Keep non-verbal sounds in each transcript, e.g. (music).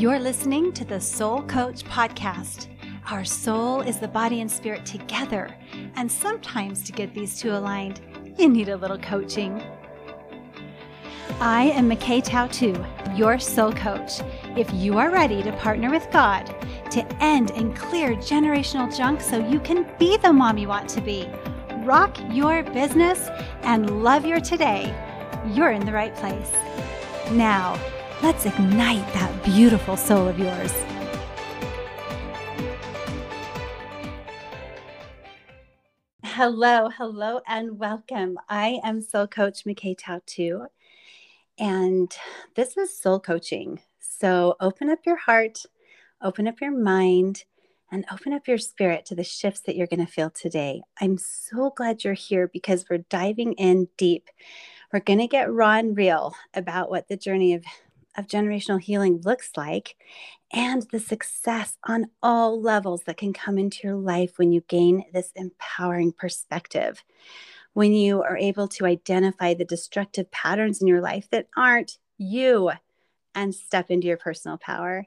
You're listening to the Soul Coach Podcast. Our soul is the body and spirit together, and sometimes to get these two aligned, you need a little coaching. I am McKay Tautu, your soul coach. If you are ready to partner with God to end and clear generational junk so you can be the mom you want to be, rock your business, and love your today, you're in the right place. Now, let's ignite that beautiful soul of yours. Hello, hello, and welcome. I am Soul Coach McKay Tautu, and this is Soul Coaching. So open up your heart, open up your mind, and open up your spirit to the shifts that you're going to feel today. I'm so glad you're here because we're diving in deep. We're going to get raw and real about what the journey of, of generational healing looks like and the success on all levels that can come into your life when you gain this empowering perspective. When you are able to identify the destructive patterns in your life that aren't you and step into your personal power.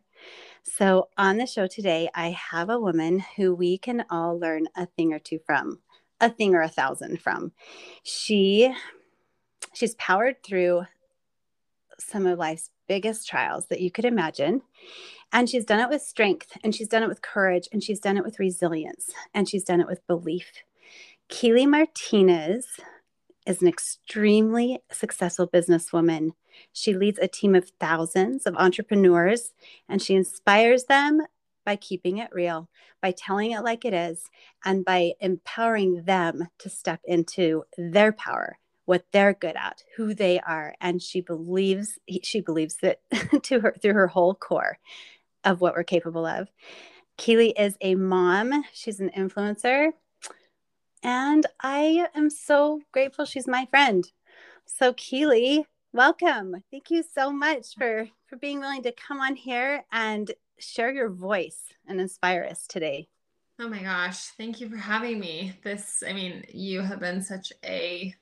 So, on the show today, I have a woman who we can all learn a thing or two from, a thing or a thousand from. She she's powered through some of life's biggest trials that you could imagine. And she's done it with strength, and she's done it with courage, and she's done it with resilience, and she's done it with belief. Keeli Martinez is an extremely successful businesswoman. She leads a team of thousands of entrepreneurs and she inspires them by keeping it real, by telling it like it is, and by empowering them to step into their power, what they're good at, who they are. And she believes she believes that (laughs) to her through her whole core of what we're capable of. Keeli is a mom, she's an influencer, and I am so grateful she's my friend. So, Keeli, welcome. Thank you so much for, for being willing to come on here and share your voice and inspire us today. Oh my gosh. Thank you for having me. This, I mean, you have been such a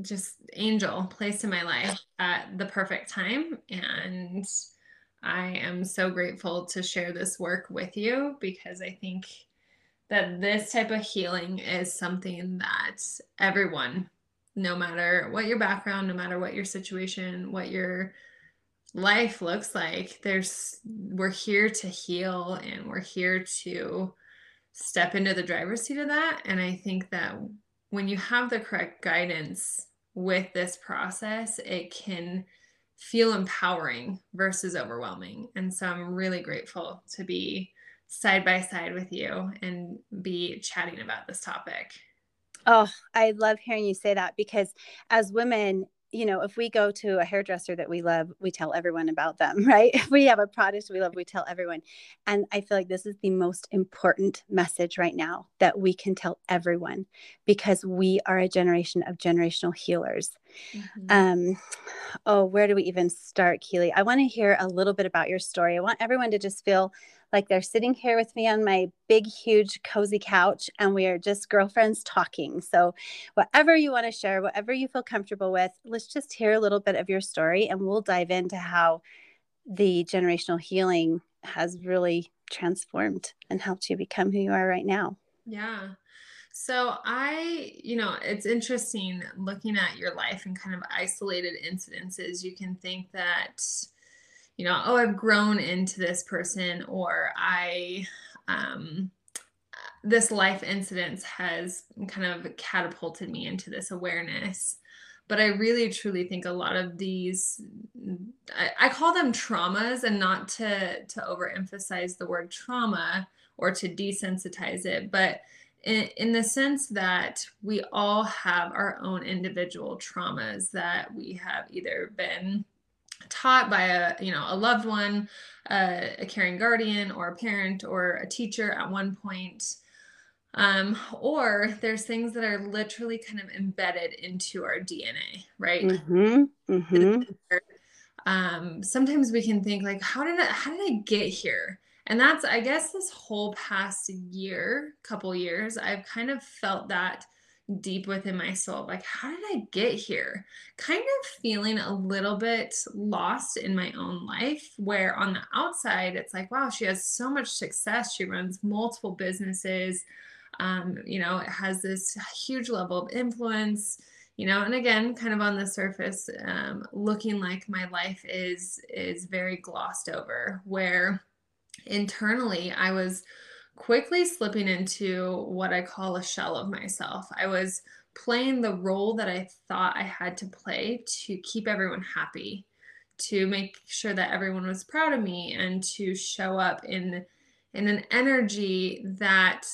just angel placed in my life at the perfect time. And I am so grateful to share this work with you because I think that this type of healing is something that everyone, no matter what your background, no matter what your situation, what your life looks like, there's we're here to heal and we're here to step into the driver's seat of that. And I think that when you have the correct guidance with this process, it can feel empowering versus overwhelming. And so I'm really grateful to be side by side with you and be chatting about this topic. Oh, I love hearing you say that because as women, you know, if we go to a hairdresser that we love, we tell everyone about them, (laughs) right? If we have a product we love, we tell everyone. And I feel like this is the most important message right now that we can tell everyone because we are a generation of generational healers. Mm-hmm. Um, oh, where do we even start, Keeli? I want to hear a little bit about your story. I want everyone to just feel like they're sitting here with me on my big, huge, cozy couch, and we are just girlfriends talking. So, whatever you want to share, whatever you feel comfortable with, let's just hear a little bit of your story and we'll dive into how the generational healing has really transformed and helped you become who you are right now. Yeah. So I, you know, it's interesting looking at your life and kind of isolated incidences. You can think that you know, oh, I've grown into this person, or I, um, this life incident has kind of catapulted me into this awareness. But I really truly think a lot of these, I, I call them traumas, and not to to overemphasize the word trauma or to desensitize it, but in, in the sense that we all have our own individual traumas that we have either been taught by a you know a loved one uh, a caring guardian or a parent or a teacher at one point um, or there's things that are literally kind of embedded into our dna right mm-hmm. Mm-hmm. Um, sometimes we can think like how did I, how did i get here and that's i guess this whole past year couple years i've kind of felt that deep within my soul like how did i get here? Kind of feeling a little bit lost in my own life where on the outside it's like wow she has so much success. She runs multiple businesses um, you know it has this huge level of influence you know and again kind of on the surface um, looking like my life is is very glossed over where internally i was quickly slipping into what I call a shell of myself. I was playing the role that I thought I had to play to keep everyone happy, to make sure that everyone was proud of me and to show up in in an energy that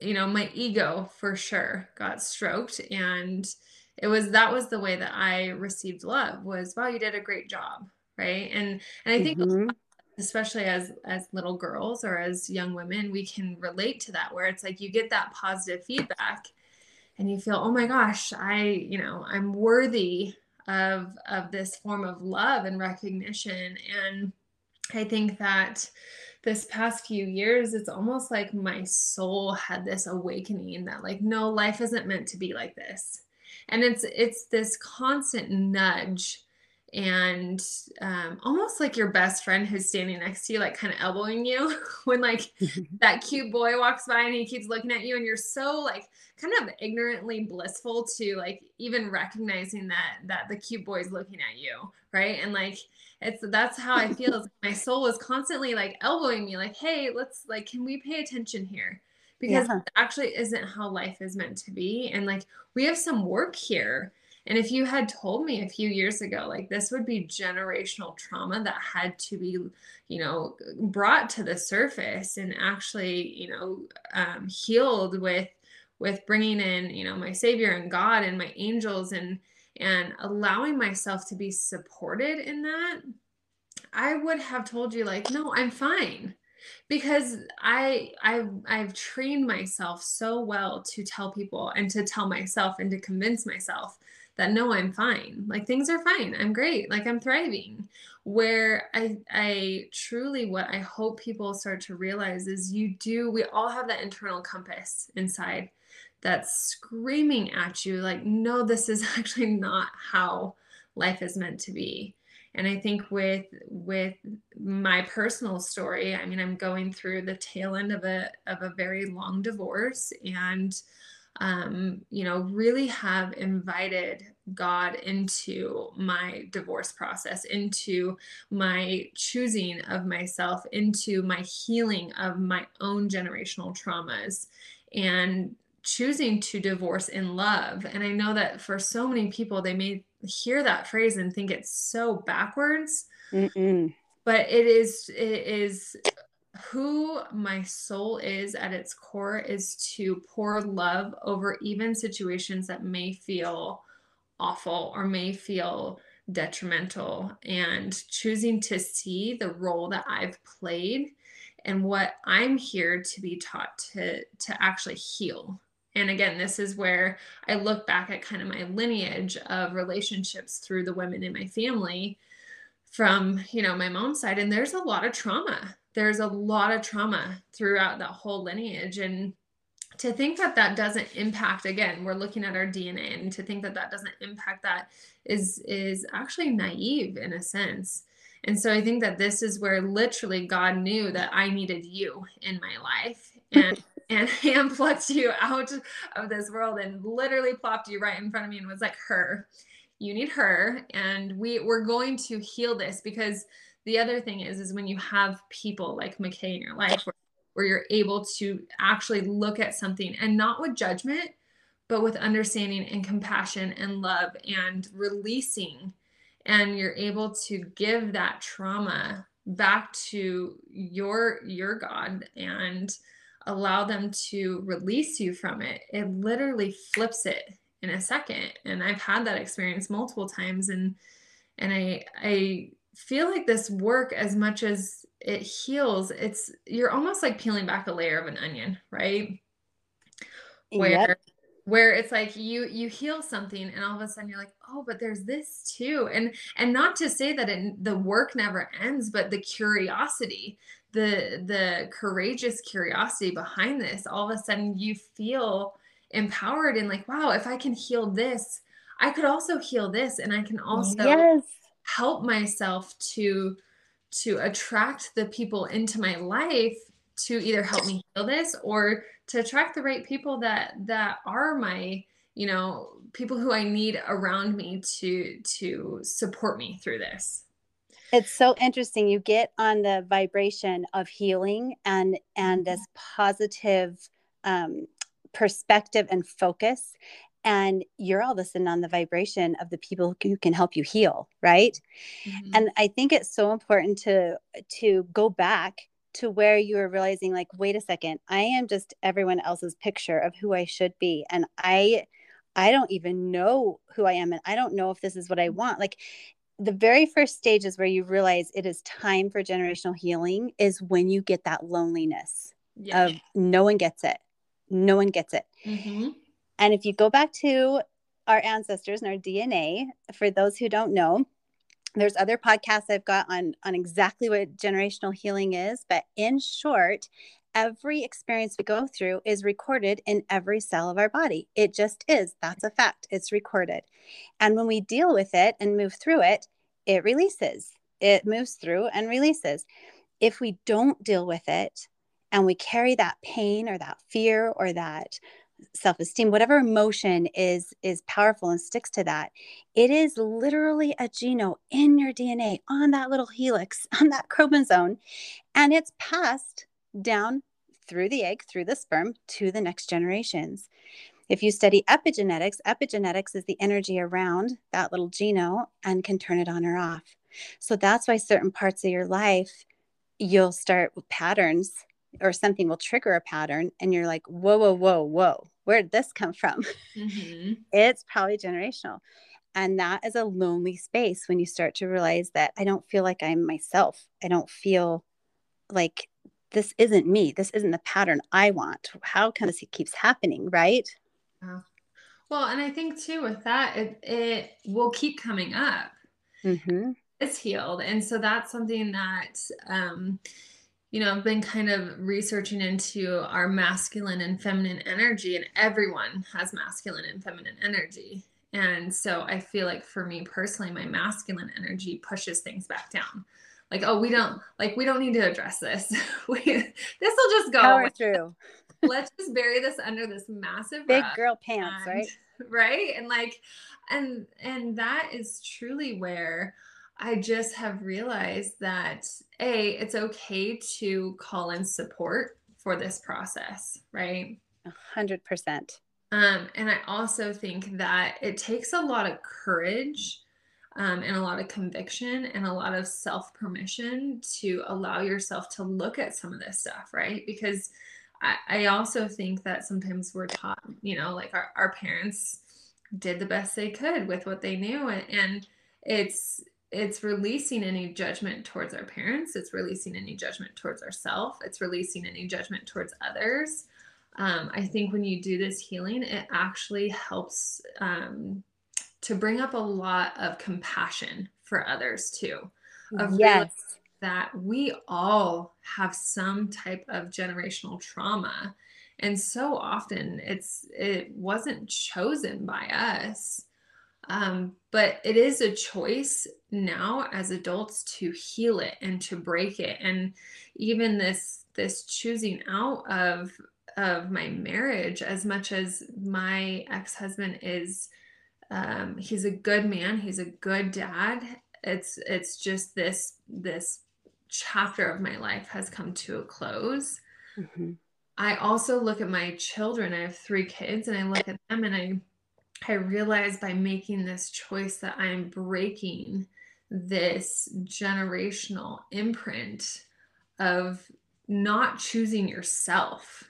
you know, my ego for sure got stroked. And it was that was the way that I received love was wow you did a great job right? And and I think mm-hmm especially as as little girls or as young women we can relate to that where it's like you get that positive feedback and you feel oh my gosh i you know i'm worthy of of this form of love and recognition. And i think that this past few years it's almost like my soul had this awakening that like no life isn't meant to be like this. And it's it's this constant nudge and um, almost like your best friend who's standing next to you, like kind of elbowing you (laughs) when like (laughs) that cute boy walks by and he keeps looking at you, and you're so like kind of ignorantly blissful to like even recognizing that that the cute boy's looking at you, right? And like it's that's how I feel. Like my soul was constantly like elbowing me, like, hey, let's like, can we pay attention here? Because yeah. actually isn't how life is meant to be, and like we have some work here and if you had told me a few years ago, like this would be generational trauma that had to be, you know, brought to the surface and actually, you know, um, healed with with bringing in, you know, my Savior and God and my angels and and allowing myself to be supported in that, I would have told you like, no, I'm fine. Because I I've I've trained myself so well to tell people and to tell myself and to convince myself that no i'm fine. Like things are fine. I'm great. Like i'm thriving. Where i i truly what i hope people start to realize is you do we all have that internal compass inside that's screaming at you like no this is (laughs) actually not how life is meant to be. And i think with with my personal story i mean i'm going through the tail end of a of a very long divorce and um, you know, really have invited God into my divorce process, into my choosing of myself, into my healing of my own generational traumas, and choosing to divorce in love. And I know that for so many people, they may hear that phrase and think it's so backwards. Mm-mm. But it is, it is who my soul is at its core is to pour love over even situations that may feel awful or may feel detrimental and choosing to see the role that I've played and what I'm here to be taught to to actually heal. And again, this is where I look back at kind of my lineage of relationships through the women in my family from, you know, my mom's side and there's a lot of trauma. There's a lot of trauma throughout that whole lineage and to think that that doesn't impact again we're looking at our dna and to think that that doesn't impact that is is actually naive in a sense. And so i think that this is where literally god knew that i needed you in my life and (laughs) and (laughs) hand plucked you out of this world and literally plopped you right in front of me and was like her you need her and we we're going to heal this because the other thing is is when you have people like McKay in your life where, where you're able to actually look at something and not with judgment but with understanding and compassion and love and releasing and you're able to give that trauma back to your your god and allow them to release you from it it literally flips it in a second and i've had that experience multiple times and and i i feel like this work as much as it heals it's you're almost like peeling back a layer of an onion right where yep. where it's like you you heal something and all of a sudden you're like oh but there's this too and and not to say that it, the work never ends but the curiosity the the courageous curiosity behind this all of a sudden you feel empowered and like, wow, if I can heal this, I could also heal this and I can also yes. help myself to to attract the people into my life to either help me heal this or to attract the right people that that are my you know people who i need around me to to support me through this. It's so interesting. You get on the vibration of healing and and this positive um, perspective and focus and you're all of a sudden on the vibration of the people who can help you heal right mm-hmm. and i think it's so important to to go back to where you are realizing like wait a second i am just everyone else's picture of who i should be and i i don't even know who i am and i don't know if this is what i want like the very first stage is where you realize it is time for generational healing is when you get that loneliness yeah. of no one gets it no one gets it mm-hmm. and if you go back to our ancestors and our dna for those who don't know there's other podcasts I've got on on exactly what generational healing is, but in short, every experience we go through is recorded in every cell of our body. It just is. That's a fact. It's recorded. And when we deal with it and move through it, it releases. It moves through and releases. If we don't deal with it and we carry that pain or that fear or that self-esteem whatever emotion is is powerful and sticks to that it is literally a genome in your dna on that little helix (laughs) on that chromosome and it's passed down through the egg through the sperm to the next generations. If you study epigenetics epigenetics is the energy around that little genome and can turn it on or off. So that's why certain parts of your life you'll start with patterns or something will trigger a pattern and you're like whoa whoa whoa whoa where did this come from? Mm-hmm. (laughs) it's probably generational. And that is a lonely space when you start to realize that i don't feel like i'm myself. I don't feel like this isn't me. This isn't the pattern i want. How come this keeps happening right? Well and i think too with that it, it will keep coming up. Mm-hmm. it's healed. And so that's something that um you know, I've been kind of researching into our masculine and feminine energy, and everyone has masculine and feminine energy. And so I feel like for me personally, my masculine energy pushes things back down. Like, oh, we don't like we don't need to address this. (laughs) we this will just go Power through. (laughs) Let's just bury this under this massive big girl pants, and, right? (laughs) Right. And like, and and that is truly where I just have realized that A, it's okay to call in support for this process, right? A hundred percent. Um, and I also think that it takes a lot of courage um, and a lot of conviction and a lot of self permission to allow yourself to look at some of this stuff, right? Because I, I also think that sometimes we're taught, you know, like our, our parents did the best they could with what they knew. And, and it's it's releasing any judgment towards our parents it's releasing any judgment towards ourselves it's releasing any judgment towards others. Um, i think when you do this healing it actually helps um, to bring up a lot of compassion for others too. Of yes. that we all have some type of generational trauma and so often it's it wasn't chosen by us. Um, but it is a choice now as adults to heal it and to break it. And even this this choosing out of of my marriage, as much as my ex-husband is um, he's a good man, he's a good dad. It's it's just this this chapter of my life has come to a close. Mm-hmm. I also look at my children. I have three kids, and I look at them and I I realized by making this choice that I'm breaking this generational imprint of not choosing yourself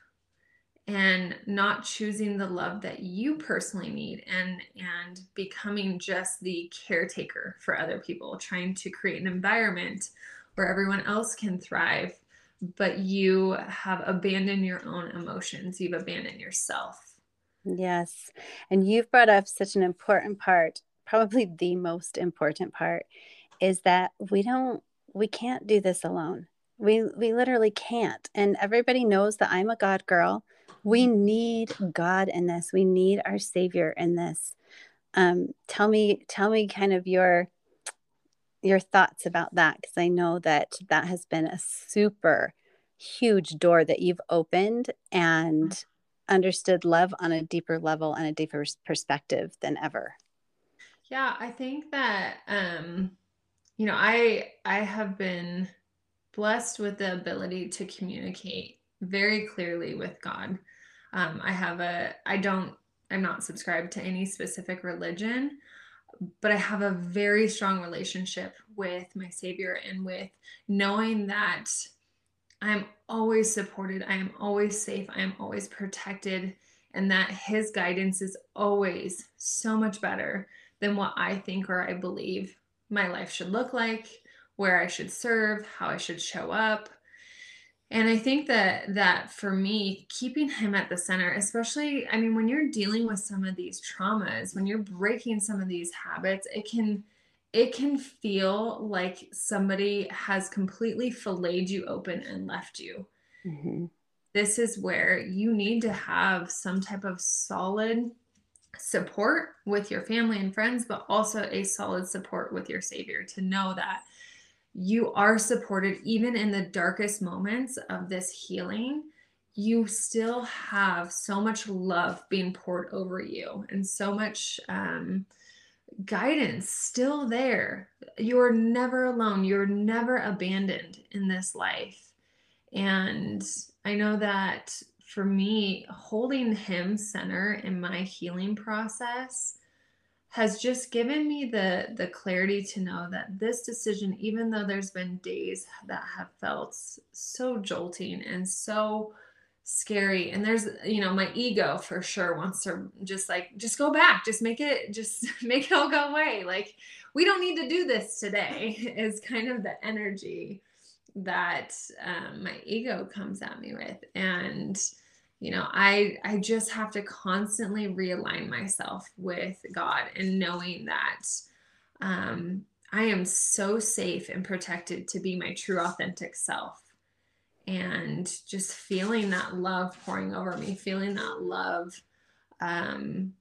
and not choosing the love that you personally need and and becoming just the caretaker for other people trying to create an environment where everyone else can thrive but you have abandoned your own emotions you've abandoned yourself Yes. And you've brought up such an important part, probably the most important part, is that we don't we can't do this alone. We we literally can't. And everybody knows that I'm a God girl. We need God in this. We need our Savior in this. Um, tell me, tell me, kind of your your thoughts about that because I know that that has been a super huge door that you've opened and understood love on a deeper level and a deeper perspective than ever. Yeah, I think that um you know, I I have been blessed with the ability to communicate very clearly with God. Um, I have a I don't I'm not subscribed to any specific religion, but I have a very strong relationship with my Savior and with knowing that I'm always supported, I am always safe, I am always protected, and that His guidance is always so much better than what I think or I believe my life should look like, where I should serve, how I should show up. And I think that that for me, keeping him at the center, especially, I mean, when you're dealing with some of these traumas, when you're breaking some of these habits, it can it can feel like somebody has completely filleted you open and left you. Mm-hmm. This is where you need to have some type of solid support with your family and friends, but also a solid support with your Savior to know that you are supported even in the darkest moments of this healing. You still have so much love being poured over you and so much um, guidance still there. You're never alone, you're never abandoned in this life. And I know that for me, holding him center in my healing process has just given me the the clarity to know that this decision even though there's been days that have felt so jolting and so scary and there's you know my ego for sure wants to just like just go back just make it just (laughs) make it all go away. Like we don't need to do this today (laughs) is kind of the energy that um, my ego comes at me with. And you know i i just have to constantly realign myself with god and knowing that um i am so safe and protected to be my true authentic self. And just feeling that love pouring over me feeling that love um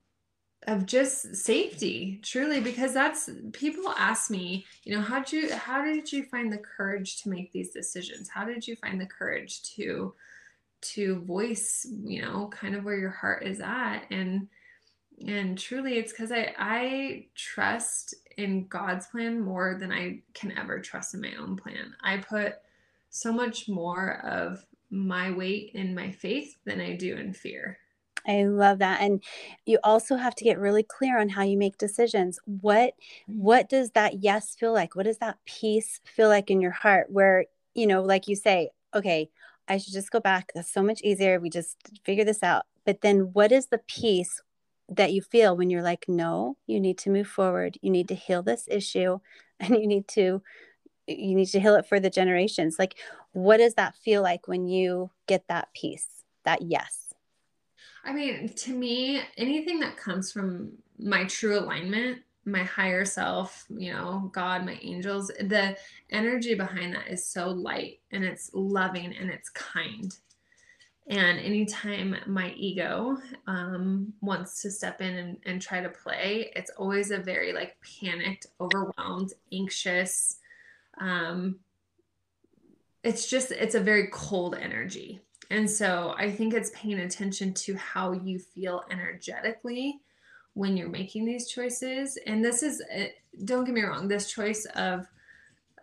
of just safety truly because that's people ask me you know how did you how did you find the courage to make these decisions? How did you find the courage to to voice you know kind of where your heart is at and and truly it's because i i trust in god's plan more than i can ever trust in my own plan i put so much more of my weight in my faith than i do in fear I love that. And you also have to get really clear on how you make decisions. What mm. what does that yes feel like? What does that peace feel like in your heart where, you know, like you say, okay, I should just go back. That's so much easier. We just figure this out. But then what is the peace that you feel when you're like, no, you need to move forward. You need to heal this issue (laughs) and you need to you need to heal it for the generations. Like what does that feel like when you get that peace, that yes? I mean, to me, anything that comes from my true alignment my higher self, you know, God, my angels, the energy behind that is so light and it's loving and it's kind. And anytime my ego um, wants to step in and, and try to play, it's always a very like panicked, overwhelmed, anxious. Um, it's just, it's a very cold energy. And so I think it's paying attention to how you feel energetically when you're making these choices. And this is eh, don't get me wrong this choice of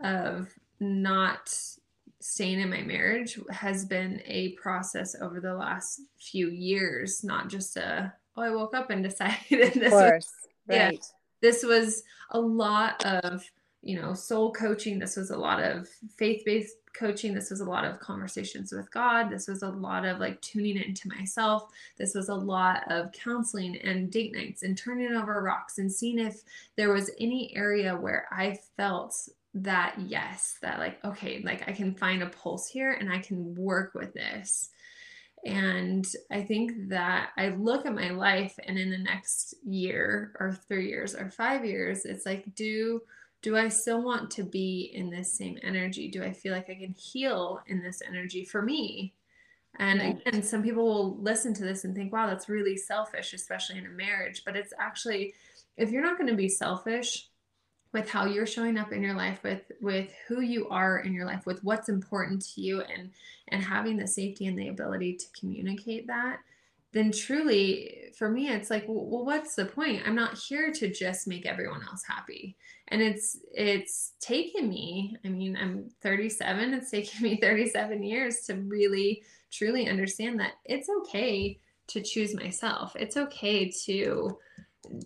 of not staying in my marriage has been a process over the last few years not just a oh i woke up and (laughs) decided this of course, was, right. yeah this was a lot of you know soul coaching. This was a lot of faith-based coaching this was a lot of conversations with god. This was a lot of like tuning into myself. This was a lot of counseling and date nights and turning over rocks and seeing if there was any area where i felt that yes that like okay like i can find a pulse here and i can work with this. And i think that i look at my life and in the next year or three years or five years it's like do do I still want to be in this same energy? Do I feel like I can heal in this energy for me? And again, some people will listen to this and think, wow, that's really selfish, especially in a marriage. But it's actually, if you're not going to be selfish with how you're showing up in your life, with with who you are in your life, with what's important to you and and having the safety and the ability to communicate that, then truly for me it's like well what's the point? I'm not here to just make everyone else happy. And it's it's taken me i mean i'm 37 it's taken me (laughs) 37 years to really truly understand that it's okay to choose myself. It's okay to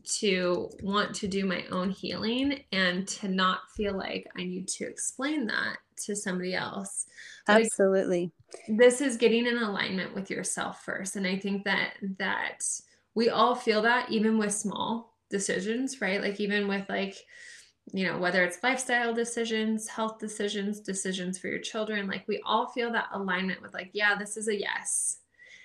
to want to do my own healing and to not feel like i need to explain that to somebody else. Absolutely. this is getting in alignment with yourself first. And i think that that we all feel that even with small decisions right? Like even with like you know whether it's lifestyle decisions health decisions decisions for your children like we all feel that alignment with like yeah this is a yes.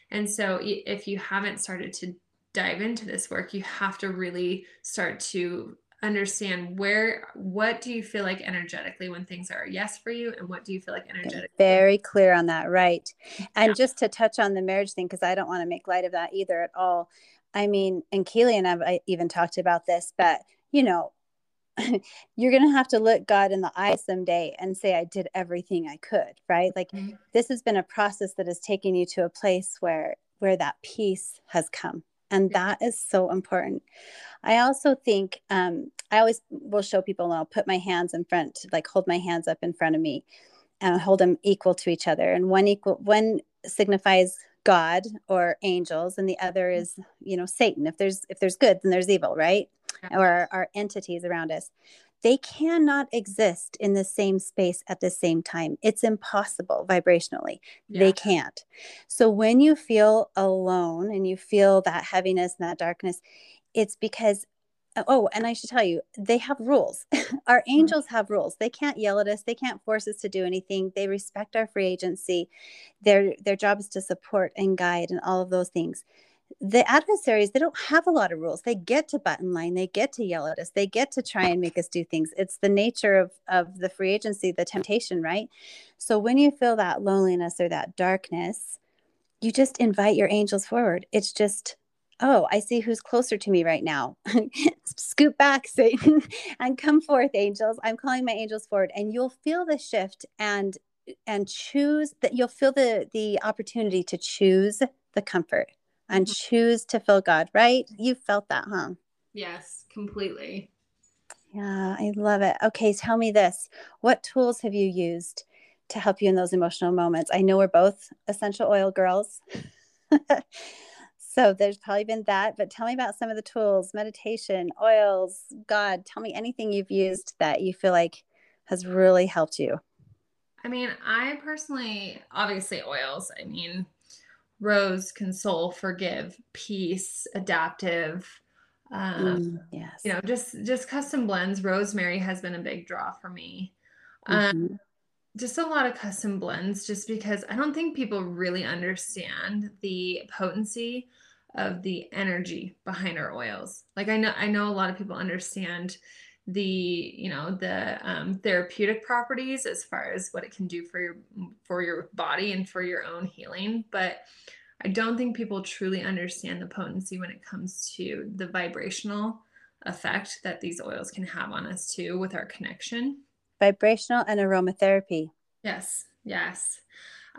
And so if you haven't started to dive into this work you have to really start to understand where what do you feel like energetically when things are yes for you and what do you feel like energetically very clear on that right. And yeah. just to touch on the marriage thing because i don't want to make light of that either at all. I mean and keeli and i've I even talked about this but you know (laughs) you're going to have to look god in the eye someday and say i did everything i could right? Like mm-hmm. this has been a process that has taken you to a place where where that peace has come and that is so important. I also think um, i always will show people and i'll put my hands in front like hold my hands up in front of me and hold them equal to each other. And one equal one signifies god or angels and the other is you know satan. If there's if there's good then there's evil right? Or our entities around us they cannot exist in the same space at the same time. It's impossible vibrationally. Yeah. They can't. So when you feel alone and you feel that heaviness and that darkness, it's because oh and i should tell you they have rules (laughs) our mm-hmm. angels have rules they can't yell at us they can't force us to do anything they respect our free agency their their job is to support and guide and all of those things the adversaries they don't have a lot of rules. They get to button line they get to yell at us they get to try and make us do things. It's the nature of of the free agency the temptation right? So when you feel that loneliness or that darkness you just invite your angels forward. It's just oh i see who's closer to me right now. (laughs) Scoop back (laughs) satan and come forth angels. I'm calling my angels forward and you'll feel the shift and and choose that you'll feel the the opportunity to choose the comfort and mm-hmm. choose to feel God, right? You felt that, huh? Yes, completely. Yeah, I love it. Okay, tell me this. What tools have you used to help you in those emotional moments? I know we're both essential oil girls. (laughs) so there's probably been that, but tell me about some of the tools, meditation, oils, God. Tell me anything you've used that you feel like has really helped you. I mean, I personally, obviously, oils. I mean, rose console forgive peace adaptive um mm, yes. you know just just custom blends. Rosemary has been a big draw for me. Um, mm-hmm. um just a lot of custom blends just because i don't think people really understand the potency of the energy behind our oils. Like i know i know a lot of people understand the you know the um, therapeutic properties as far as what it can do for your for your body and for your own healing but i don't think people truly understand the potency when it comes to the vibrational effect that these oils can have on us too with our connection. Vibrational and aromatherapy. Yes yes.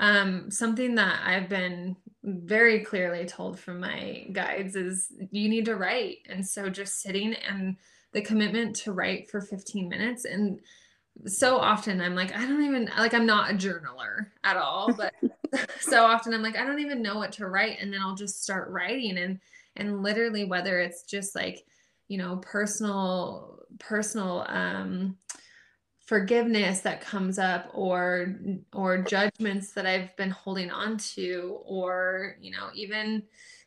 Um, something that i've been very clearly told from my guides is you need to write. And so just sitting and the commitment to write for 15 minutes and so often I'm like, I don't even like I'm not a journaler at all, (laughs) but so often I'm like, I don't even know what to write. And then I'll just start writing and and literally whether it's just like, you know, personal, personal um forgiveness that comes up or or judgments that I've been holding on to, or, you know, even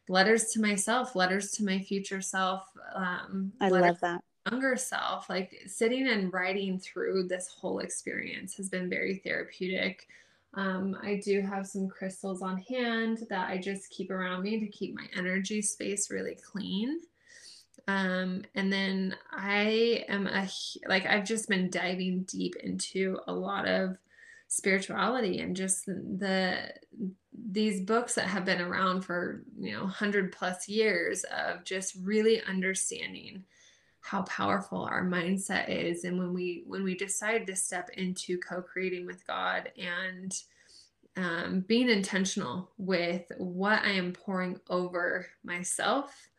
letters to myself, letters to my future self. Um I love that younger self, like sitting and writing through this whole experience has been very therapeutic. Um, I do have some crystals on hand that I just keep around me to keep my energy space really clean. Um, and then I am a like I've just been diving deep into a lot of spirituality and just the these books that have been around for you know 100 plus years of just really understanding how powerful our mindset is and when we when we decide to step into co-creating with god and um, being intentional with what i am pouring over myself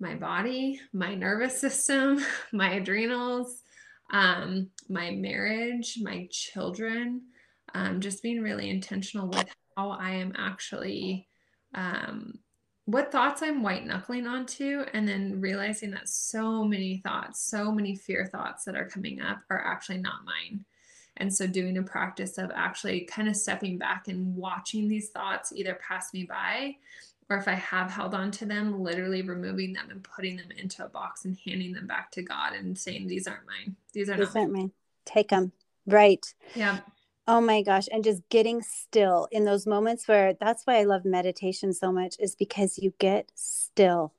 my body my nervous system (laughs) my adrenals um, my marriage my children um, just being really intentional with how i am actually um, what thoughts I'm white knuckling onto, and then realizing that so many thoughts, so many fear thoughts that are coming up are actually not mine. And so, doing a practice of actually kind of stepping back and watching these thoughts either pass me by, or if I have held on to them, literally removing them and putting them into a box and handing them back to God and saying, These aren't mine. These are These not mine. Take them. Right. Yeah. Oh my gosh. And just getting still in those moments where that's why I love meditation so much is because you get still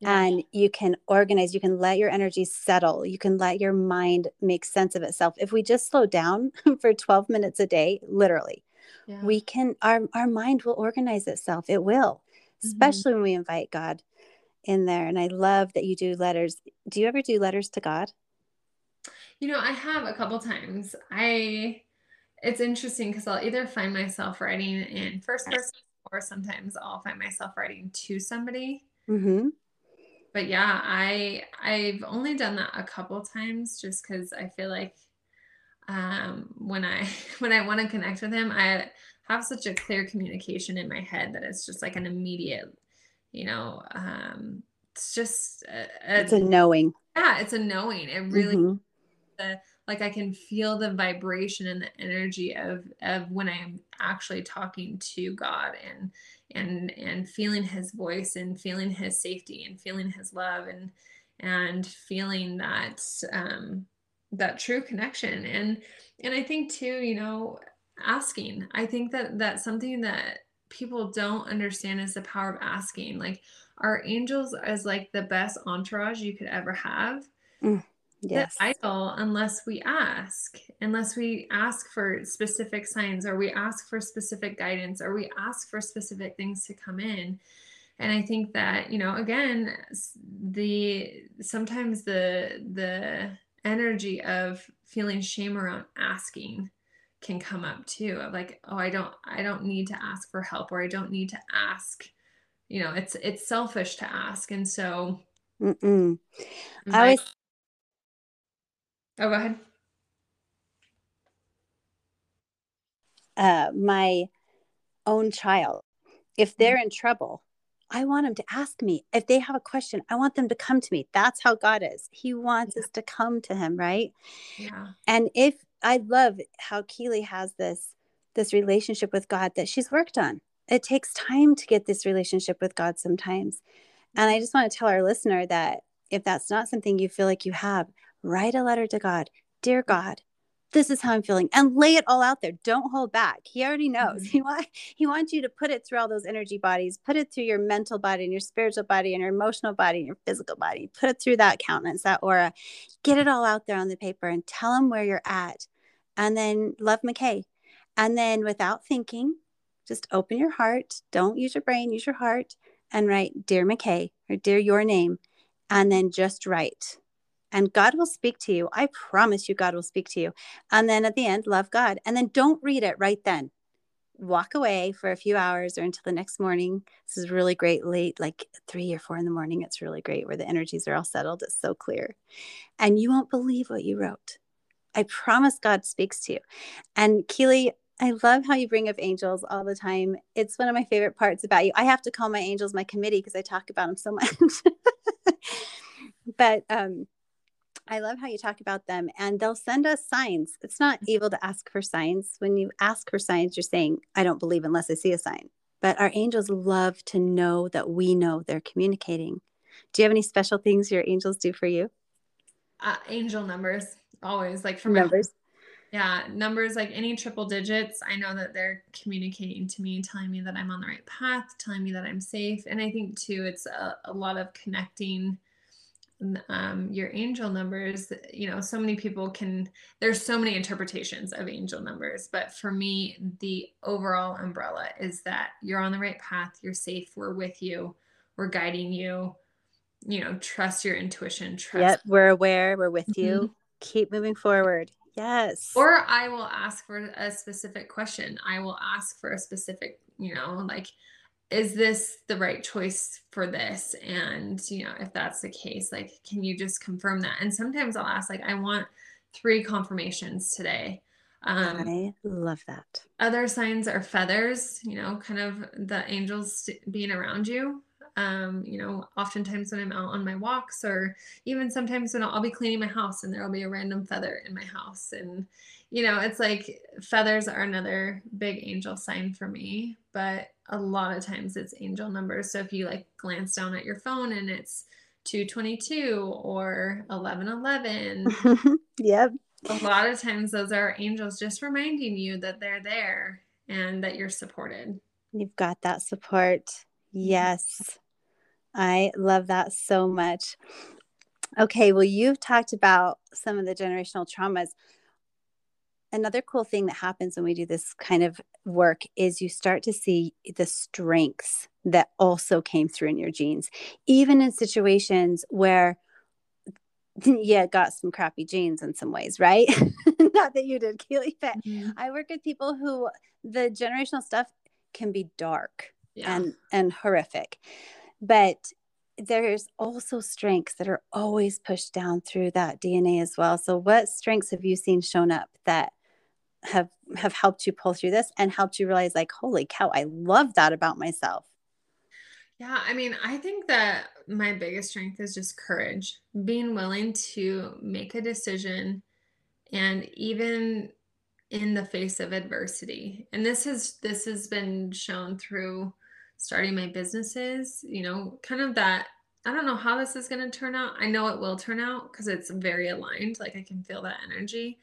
yeah. and you can organize, you can let your energy settle, you can let your mind make sense of itself. If we just slow down (laughs) for 12 minutes a day, literally, yeah. we can, our, our mind will organize itself. It will, mm-hmm. especially when we invite God in there. And I love that you do letters. Do you ever do letters to God? You know, I have a couple times. I, it's interesting because I'll either find myself writing in first person or sometimes I'll find myself writing to somebody. Mm-hmm. But yeah, I I've only done that a couple times just because I feel like um, when I (laughs) when I want to connect with him, I have such a clear communication in my head that it's just like an immediate, you know, um, it's just a, a, it's a knowing. Yeah, it's a knowing. It really mm-hmm. the like I can feel the vibration and the energy of of when I am actually talking to God and and and feeling his voice and feeling his safety and feeling his love and and feeling that um that true connection. And and I think too you know asking I think that that's something that people don't understand is the power of asking. Like our angels as like the best entourage you could ever have. Mm yes. idle unless we ask, unless we ask for specific signs or we ask for specific guidance or we ask for specific things to come in. And I think that, you know, again, the sometimes the the energy of feeling shame around asking can come up too of like oh i don't i don't need to ask for help or i don't need to ask you know it's it's selfish to ask and so Mm-mm. i always Oh, go ahead. Uh, my own child, if they're in trouble, I want them to ask me. If they have a question, I want them to come to me. That's how God is. He wants yeah. us to come to him, right? Yeah. And if I love how Keeli has this this relationship with God that she's worked on. It takes time to get this relationship with God sometimes. And I just want to tell our listener that if that's not something you feel like you have, write a letter to God. Dear God, this is how I'm feeling and lay it all out there. Don't hold back. He already knows. Mm-hmm. (laughs) He, want, he wants you to put it through all those energy bodies, put it through your mental body and your spiritual body and your emotional body and your physical body. Put it through that countenance, that aura. Get it all out there on the paper and tell him where you're at. And then love McKay. And then without thinking, just open your heart. Don't use your brain, use your heart and write, Dear McKay or Dear Your Name. And then just write and God will speak to you. I promise you, God will speak to you. And then at the end, love God. And then don't read it right then. Walk away for a few hours or until the next morning. This is really great late, like three or four in the morning. It's really great where the energies are all settled. It's so clear. And you won't believe what you wrote. I promise God speaks to you. And Keeli, I love how you bring up angels all the time. It's one of my favorite parts about you. I have to call my angels my committee because I talk about them so (laughs) much. but um, I love how you talk about them and they'll send us signs. It's not mm-hmm. evil to ask for signs. When you ask for signs, you're saying, I don't believe unless I see a sign. But our angels love to know that we know they're communicating. Do you have any special things your angels do for you? Uh, angel numbers, always like for numbers. (laughs) yeah, numbers like any triple digits. I know that they're communicating to me, telling me that I'm on the right path, telling me that I'm safe. And I think too, it's a, a lot of connecting um, your angel numbers, you know, so many people can, there's so many interpretations of angel numbers. But for me, the overall umbrella is that you're on the right path, you're safe, we're with you, we're guiding you. You know, trust your intuition. Trust. Yep, we're aware, we're with mm-hmm. you. Keep moving forward. Yes. Or I will ask for a specific question. I will ask for a specific, you know, like, is this the right choice for this? And you know if that's the case like can you just confirm that? And sometimes i'll ask like i want three confirmations today. Um i love that. other signs are feathers you know kind of the angels being around you. Um, you know, oftentimes when I'm out on my walks, or even sometimes when I'll, I'll be cleaning my house and there'll be a random feather in my house. And, you know, it's like feathers are another big angel sign for me, but a lot of times it's angel numbers. So if you like glance down at your phone and it's 222 or 1111, (laughs) yep. A lot of times those are angels just reminding you that they're there and that you're supported. You've got that support. Yes. I love that so much. Okay, well, you've talked about some of the generational traumas. Another cool thing that happens when we do this kind of work is you start to see the strengths that also came through in your genes, even in situations where (laughs) yeah, got some crappy genes in some ways, right? (laughs) Not that you did, Keeli, but mm-hmm. I work with people who the generational stuff can be dark yeah. and and horrific but there's also strengths that are always pushed down through that dna as well so what strengths have you seen shown up that have have helped you pull through this and helped you realize like holy cow i love that about myself yeah i mean i think that my biggest strength is just courage being willing to make a decision and even in the face of adversity and this has this has been shown through starting my businesses, you know, kind of that I don't know how this is going to turn out. I know it will turn out because it's very aligned. Like I can feel that energy.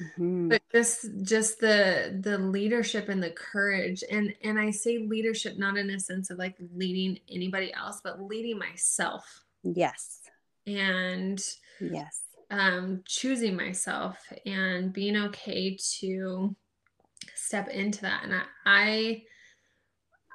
Mm-hmm. But just just the the leadership and the courage and and I say leadership not in a sense of like leading anybody else, but leading myself. Yes. And yes. Um choosing myself and being okay to step into that. And I, I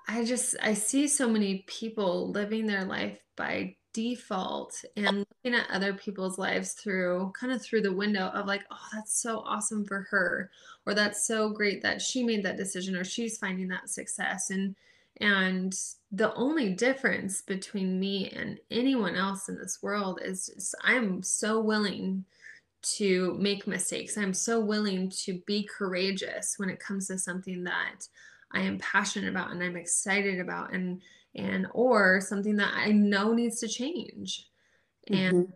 I just I see so many people living their life by default and looking at other people's lives through kind of through the window of like, oh, that's so awesome for her, or that's so great that she made that decision, or she's finding that success. And and the only difference between me and anyone else in this world is just, I'm so willing to make mistakes. I'm so willing to be courageous when it comes to something that I am passionate about and I'm excited about and and or something that I know needs to change. Mm-hmm. And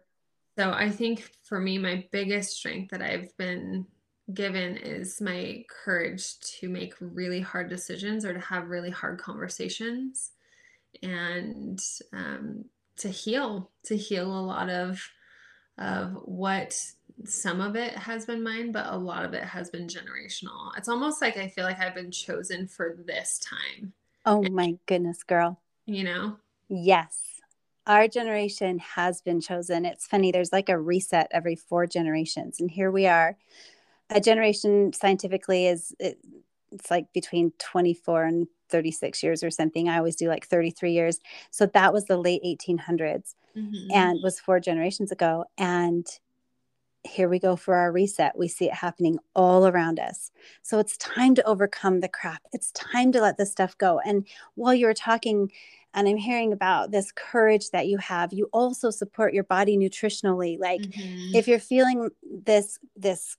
so I think for me my biggest strength that I've been given is my courage to make really hard decisions or to have really hard conversations and um, to heal to heal a lot of of what some of it has been mine, but a lot of it has been generational. It's almost like I feel like I've been chosen for this time. Oh my goodness, girl. You know? Yes. Our generation has been chosen. It's funny, there's like a reset every four generations. And here we are. A generation scientifically is it, it's like between 24 and 36 years or something. I always do like 33 years. So that was the late 1800s mm-hmm. and was four generations ago. And here we go for our reset. We see it happening all around us. So it's time to overcome the crap. It's time to let this stuff go. And while you were talking, and I'm hearing about this courage that you have, you also support your body nutritionally. Like mm-hmm. if you're feeling this, this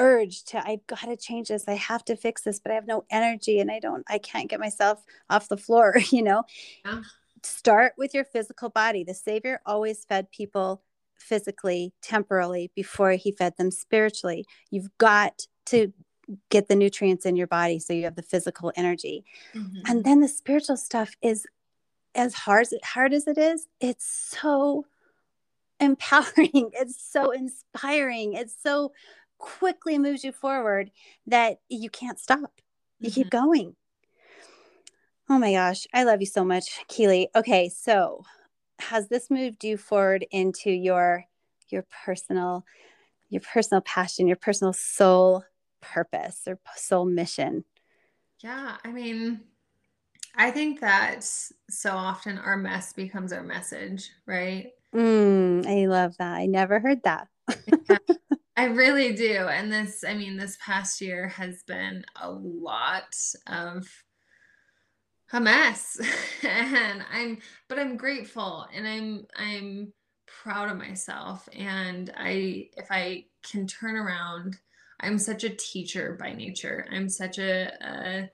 urge to i've got to change this i have to fix this but i have no energy and i don't i can't get myself off the floor (laughs) you know yeah. start with your physical body the savior always fed people physically temporally before he fed them spiritually. You've got to get the nutrients in your body so you have the physical energy. Mm-hmm. and then the spiritual stuff is as hard as hard as it is it's so empowering (laughs) it's so inspiring it's so quickly moves you forward that you can't stop. You mm-hmm. keep going. Oh my gosh i love you so much keeli okay so has this moved you forward into your your personal your personal passion, your personal soul purpose or soul mission? Yeah, I mean, I think that so often our mess becomes our message, right? Mm, I love that. I never heard that. yeah, (laughs) I really do. And this, I mean, this past year has been a lot of a mess. (laughs) and I'm but I'm grateful and I'm I'm proud of myself and I if I can turn around I'm such a teacher by nature. I'm such a, a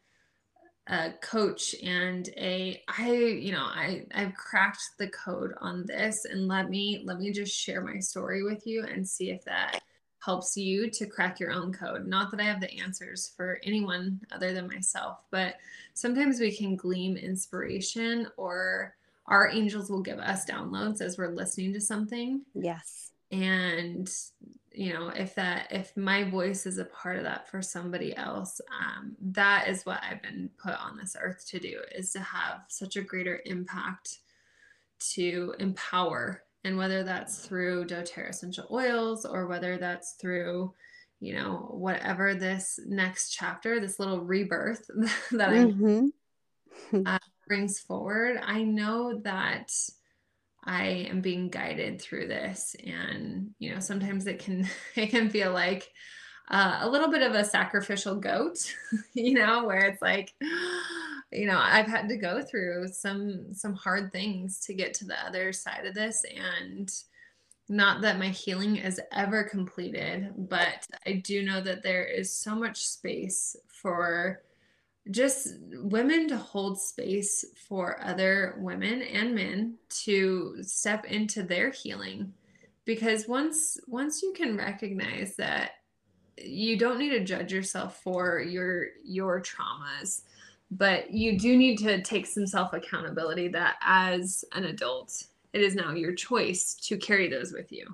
a coach and a i you know i i've cracked the code on this and let me let me just share my story with you and see if that helps you to crack your own code. Not that i have the answers for anyone other than myself but sometimes we can glean inspiration or our angels will give us downloads as we're listening to something. Yes. And you know if that if my voice is a part of that for somebody else um, that is what i've been put on this earth to do is to have such a greater impact to empower and whether that's through doTERRA essential oils or whether that's through you know whatever this next chapter this little rebirth (laughs) that mm-hmm. i (laughs) uh, brings forward i know that I am being guided through this. And, you know, sometimes it can, (laughs) it can feel like uh, a little bit of a sacrificial goat, you know, where it's like, you know, I've had to go through some, some hard things to get to the other side of this. And, not that my healing is ever completed, but I do know that there is so much space for just women to hold space for other women and men to step into their healing because once once you can recognize that you don't need to judge yourself for your your traumas but you do need to take some self accountability that as an adult it is now your choice to carry those with you.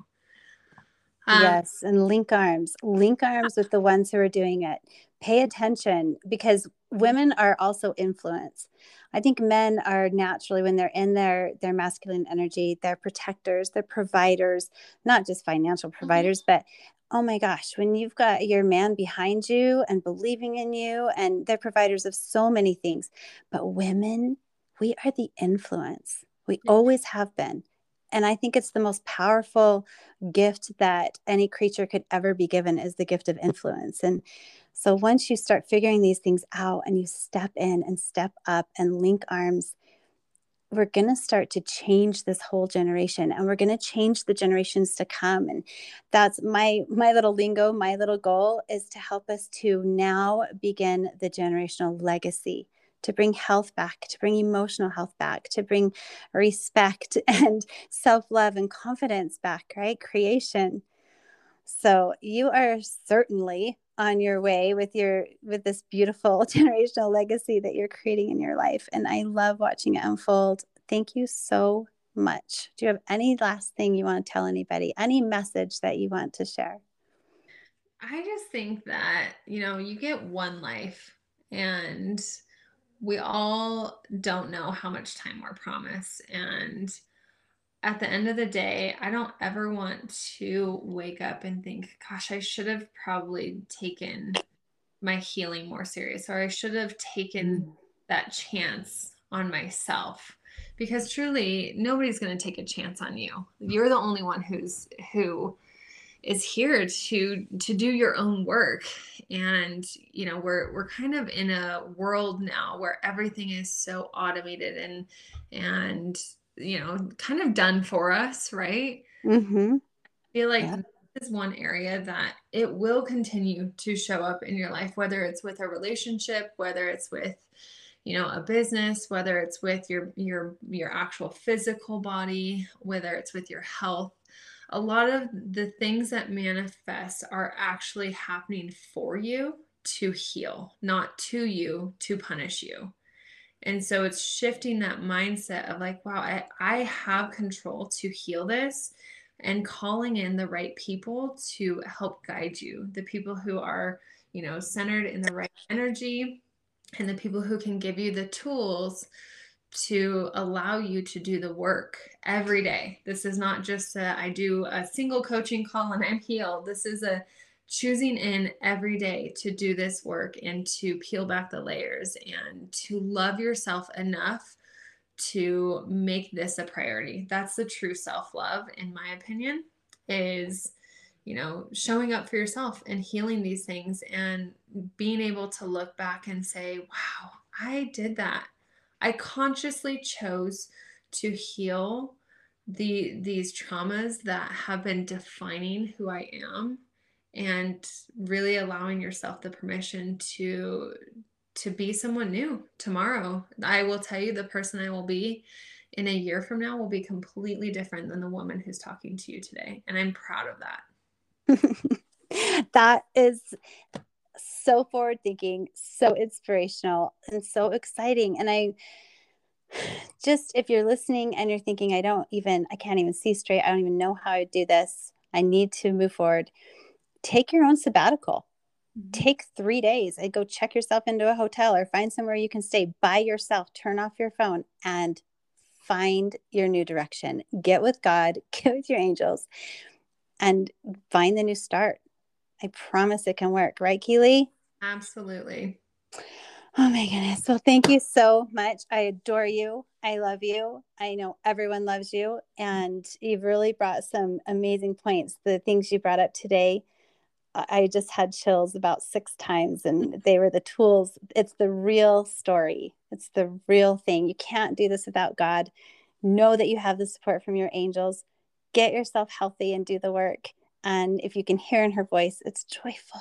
Um, yes and link arms. Link arms with the ones who are doing it. Pay attention because women are also influence i think men are naturally when they're in their their masculine energy they're protectors they're providers not just financial mm-hmm. providers mm-hmm. but oh my gosh when you've got your man behind you and believing in you and they're providers of so many things. But women we are the influence. We always have been. And i think it's the most powerful gift that any creature could ever be given is the gift of influence. And so once you start figuring these things out and you step in and step up and link arms, we're going to start to change this whole generation and we're going to change the generations to come and that's my my little lingo my little goal is to help us to now begin the generational legacy to bring health back to bring emotional health back to bring respect (laughs) and self-love and confidence back right? Creation. So you are certainly on your way with your with this beautiful (laughs) generational legacy that you're creating in your life and i love watching it unfold. Thank you so much. Do you have any last thing you want to tell anybody? Any message that you want to share? I just think that you know you get one life and we all don't know how much time we're promised and at the end of the day, I don't ever want to wake up and think, gosh, I should have probably taken my healing more serious or I should have taken mm. that chance on myself because truly nobody's going to take a chance on you. You're the only one who's who is here to to do your own work and you know we're we're kind of in a world now where everything is so automated and and you know, kind of done for us, right? Mm-hmm. I feel like yeah. this is one area that it will continue to show up in your life, whether it's with a relationship, whether it's with you know a business whether it's with your your your actual physical body whether it's with your health a lot of the things that manifest are actually happening for you to heal not to you to punish you and so it's shifting that mindset of like, wow, I, I have control to heal this and calling in the right people to help guide you, the people who are, you know, centered in the right energy and the people who can give you the tools to allow you to do the work every day. This is not just a, I do a single coaching call and I'm healed. This is a choosing in every day to do this work and to peel back the layers and to love yourself enough to make this a priority. That's the true self-love in my opinion is you know, showing up for yourself and healing these things and being able to look back and say, wow, I did that. I consciously chose to heal the these traumas that have been defining who I am and really allowing yourself the permission to to be someone new tomorrow. I will tell you the person I will be in a year from now will be completely different than the woman who's talking to you today and I'm proud of that. (laughs) that is so forward thinking, so inspirational, and so exciting. And I (sighs) just, if you're listening and you're thinking, I don't even, I can't even see straight, I don't even know how I do this, I need to move forward, take your own sabbatical. Mm-hmm. Take three days and go check yourself into a hotel or find somewhere you can stay by yourself. Turn off your phone and find your new direction. Get with God, (laughs) get with your angels, and find the new start. I promise it can work, right, Keeli? Absolutely. Oh my goodness. Well, thank you so much. I adore you. I love you. I know everyone loves you. And you've really brought some amazing points. The things you brought up today, I just had chills about six times, mm. and they were the tools. It's the real story, it's the real thing. You can't do this without God. Know that you have the support from your angels get yourself healthy and do the work. And if you can hear in her voice, it's joyful.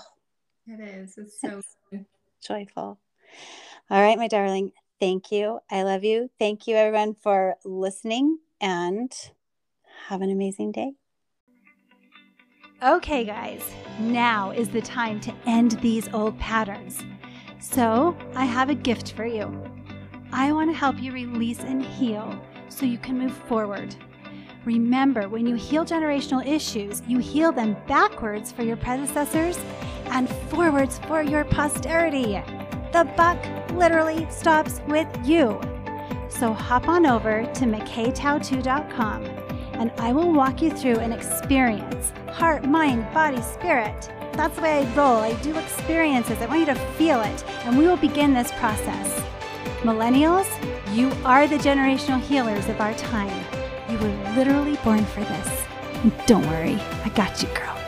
It is. It's (laughs) so it's joyful. All right, my darling. Thank you. I love you. Thank you, everyone, for listening and have an amazing day. Okay, guys, now is the time to end these old patterns. So, I have a gift for you. I want to help you release and heal so you can move forward Remember, when you heal generational issues, you heal them backwards for your predecessors and forwards for your posterity. The buck literally stops with you. So hop on over to mckaytau2.com and I will walk you through an experience heart, mind, body, spirit. That's the way I roll. I do experiences. I want you to feel it, and we will begin this process. Millennials, you are the generational healers of our time. You were literally born for this. don't worry, I got you, girl.